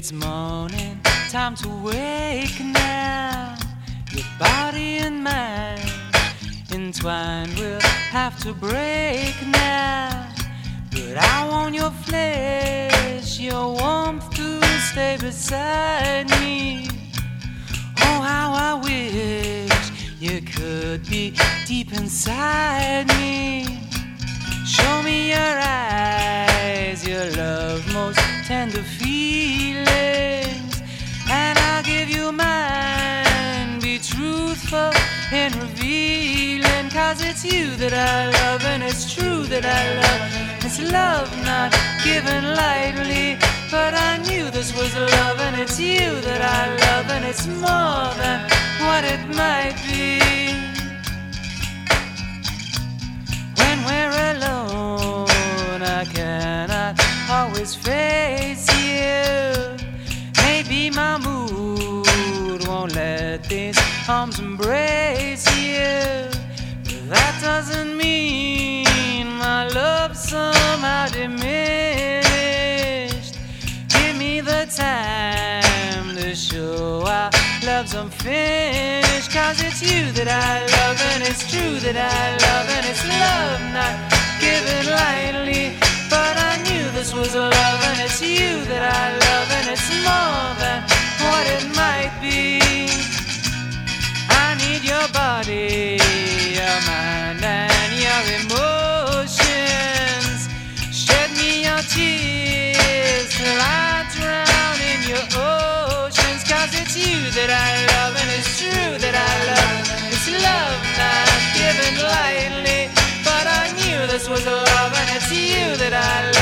It's morning, time to wake now. Your body and mind entwined will have to break now. But I want your flesh, your warmth to stay beside me. Oh, how I wish you could be deep inside me. Show me your eyes, your love, most tender feelings, and I'll give you mine. Be truthful in revealing, cause it's you that I love, and it's true that I love. It's love not given lightly, but I knew this was love, and it's you that I love, and it's more than what it might be. When we're alone, I cannot always face you. My mood won't let these arms embrace you. But that doesn't mean my love somehow diminished. Give me the time to show our love's unfinished. Cause it's you that I love, and it's true that I love, and it's love not given lightly. But I knew this was love, and it's you that I love, and it's more than what it might be. I need your body, that I love,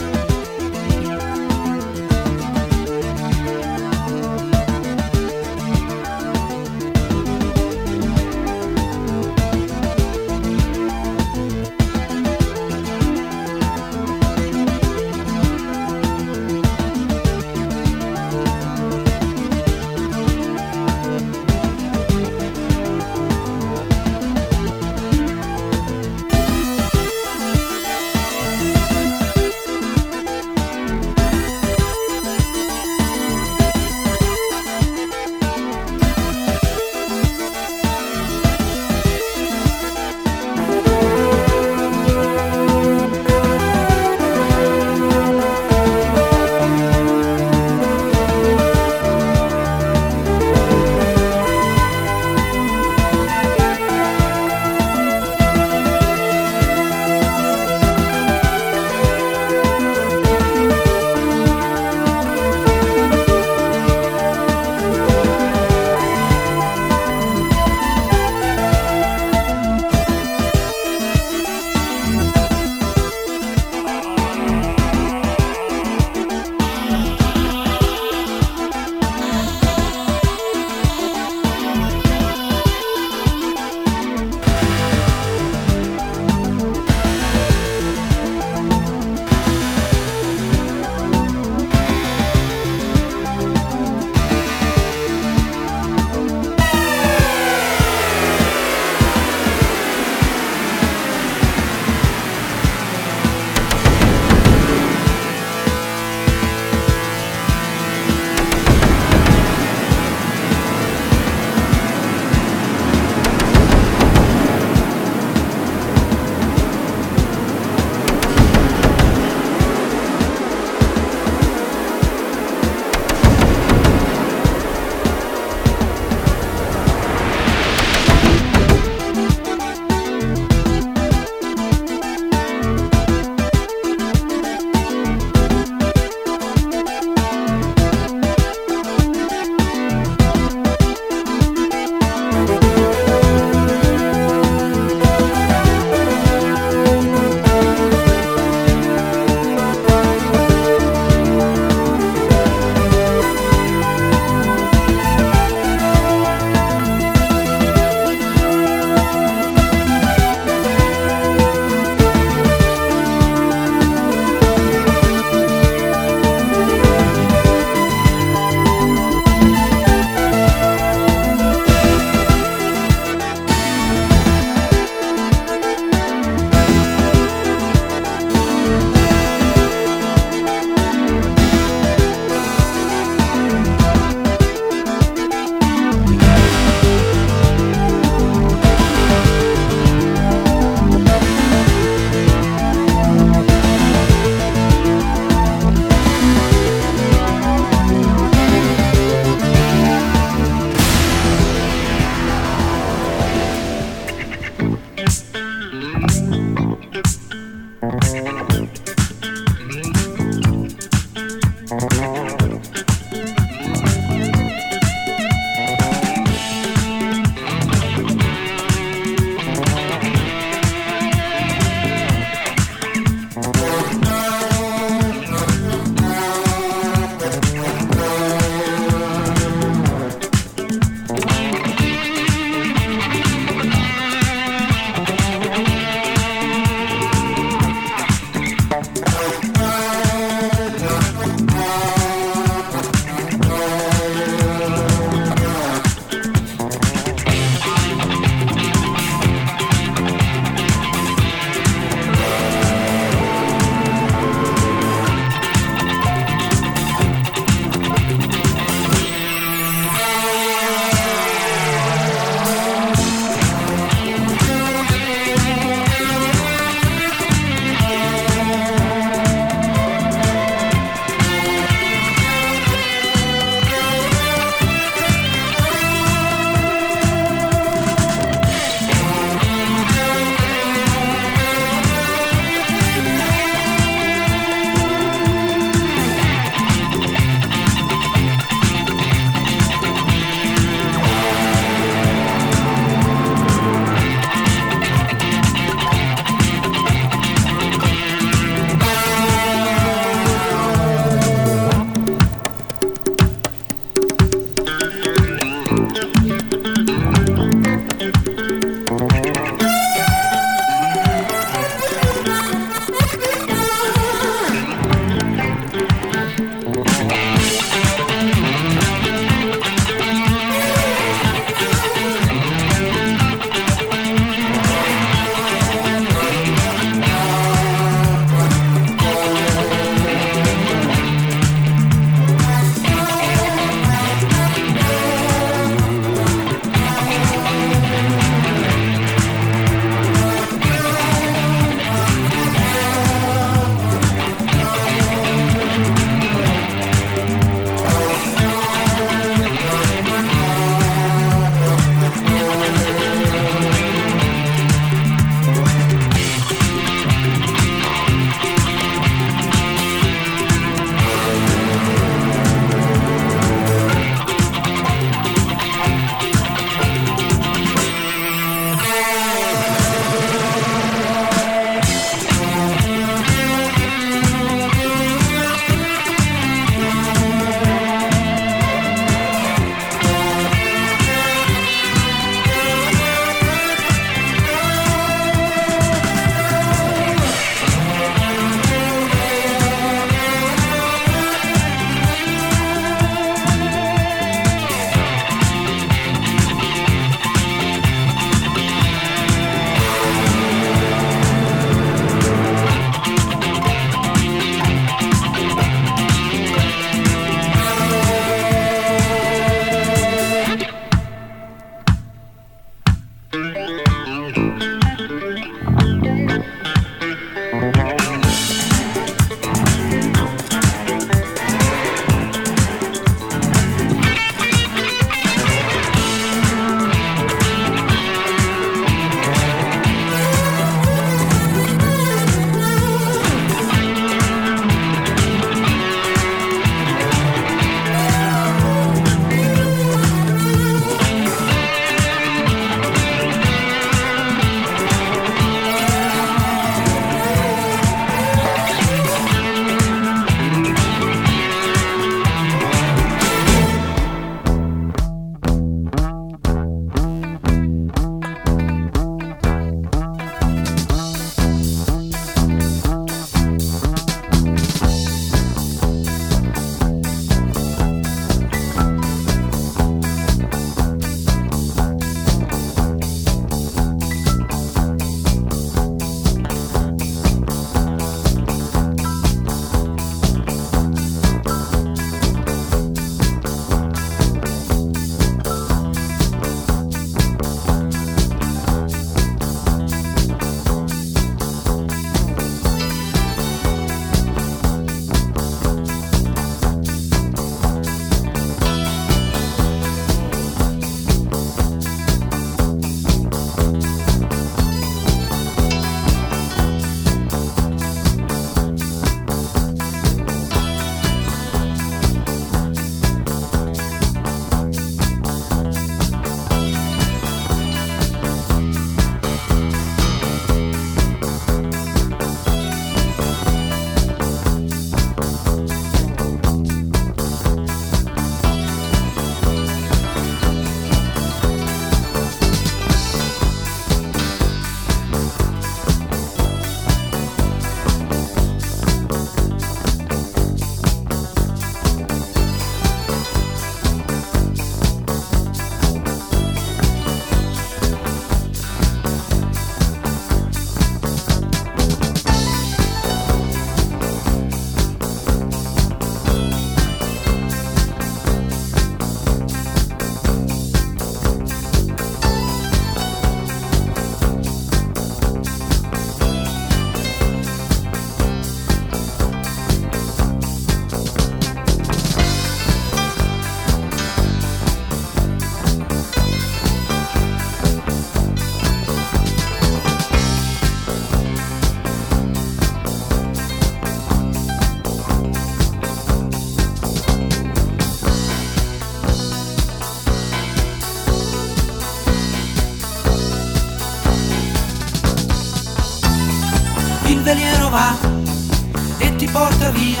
porta via,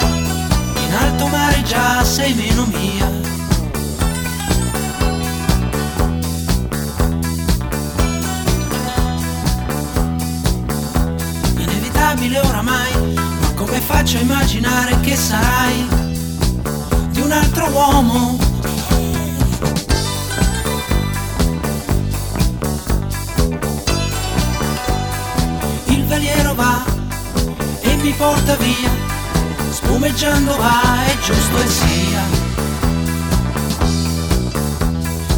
in alto mare già sei meno mia. Inevitabile oramai, ma come faccio a immaginare che sarai di un altro uomo? Il veliero va e mi porta via, spumeggiando va, è giusto e sia.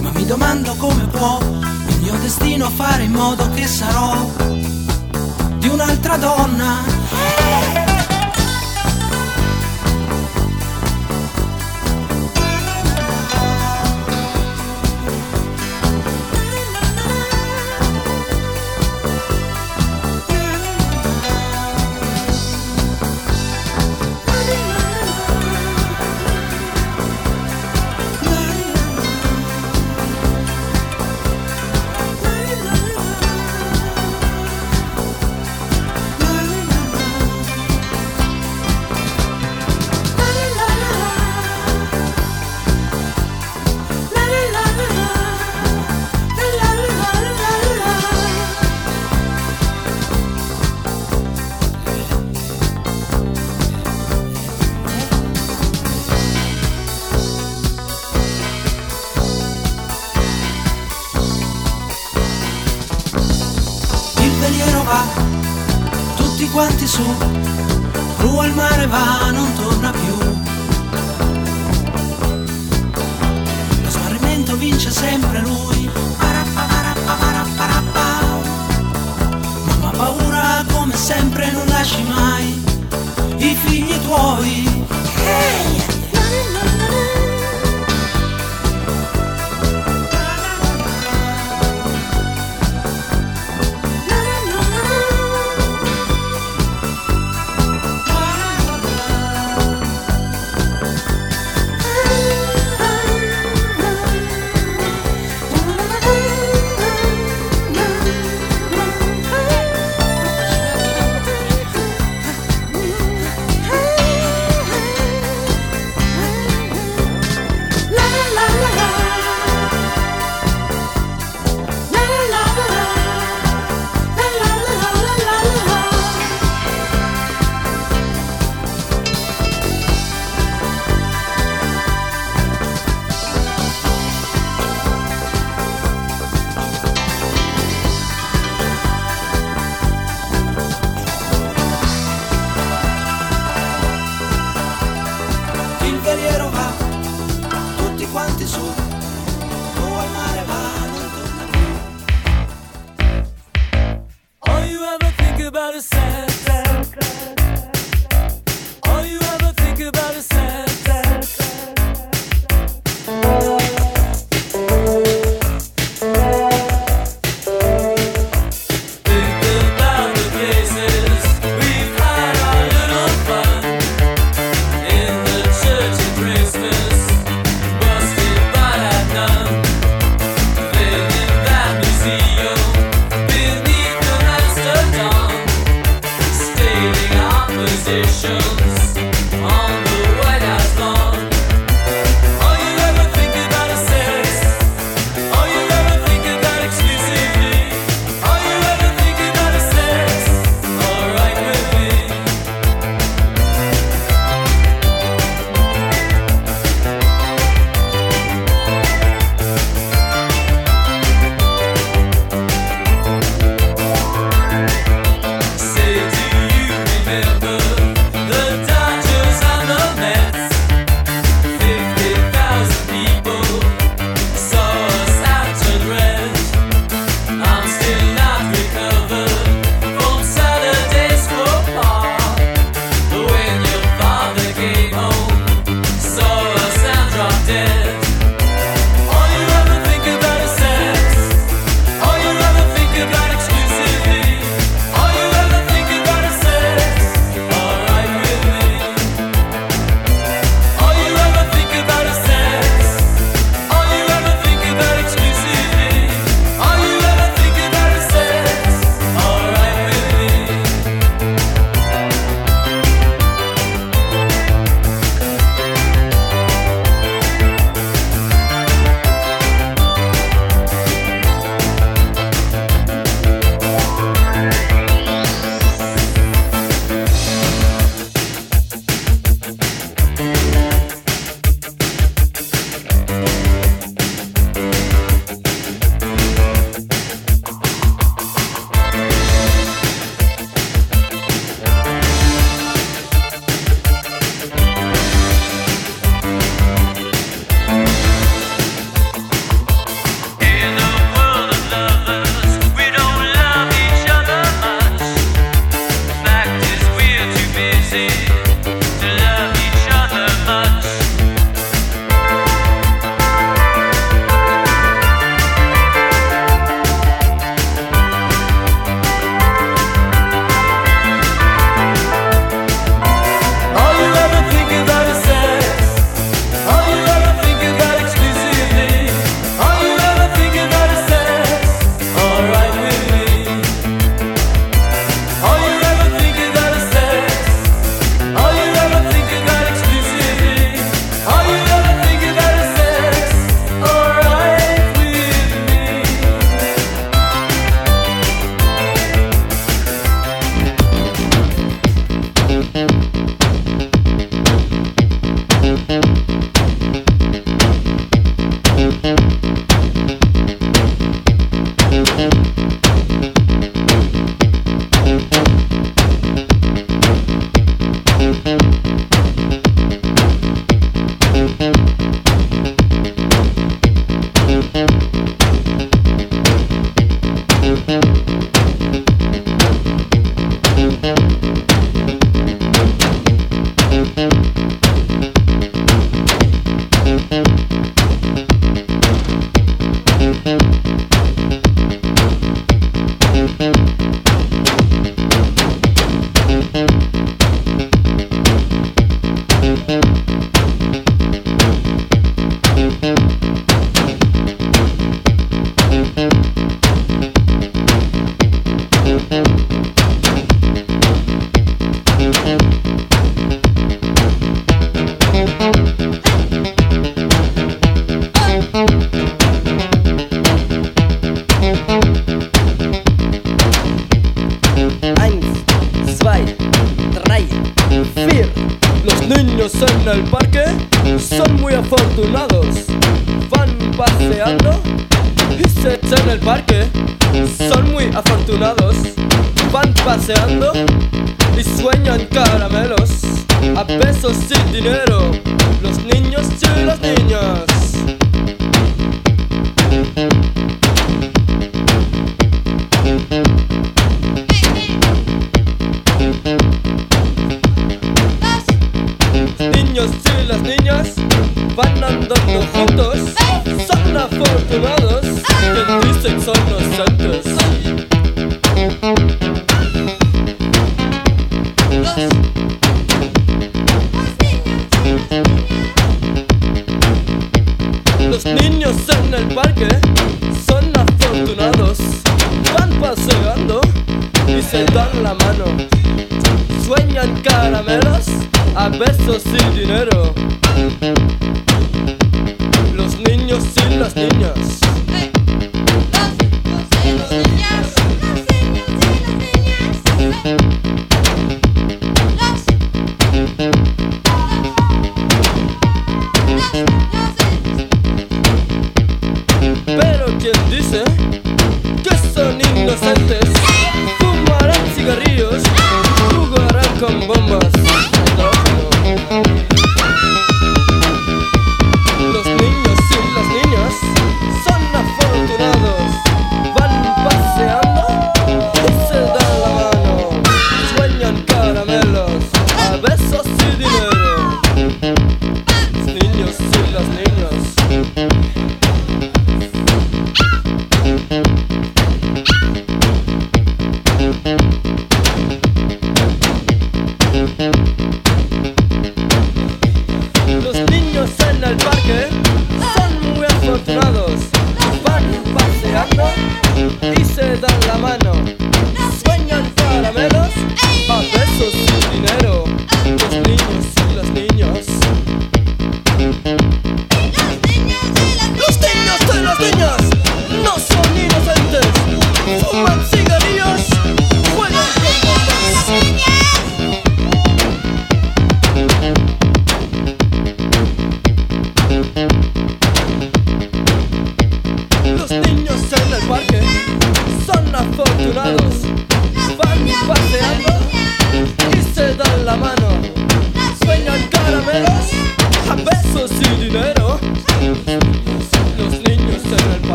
Ma mi domando come può il mio destino fare in modo che sarò di un'altra donna.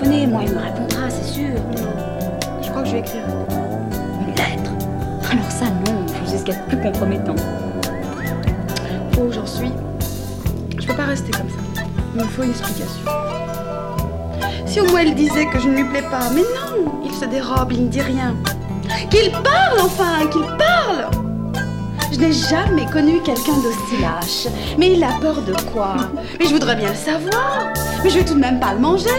Téléphoner, moi il me répondra, c'est sûr. Je crois que je vais écrire. Une lettre Alors ça, non, je sais ce qu'il y a de plus compromettant. Oh, j'en suis. Je peux pas rester comme ça. Il me faut une explication. Si au moins il disait que je ne lui plais pas, mais non, il se dérobe, il ne dit rien. Qu'il parle enfin, qu'il parle Je n'ai jamais connu quelqu'un d'aussi lâche. Mais il a peur de quoi? Mais je voudrais bien le savoir. Mais je vais tout de même pas le manger.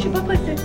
Je suis pas pressée.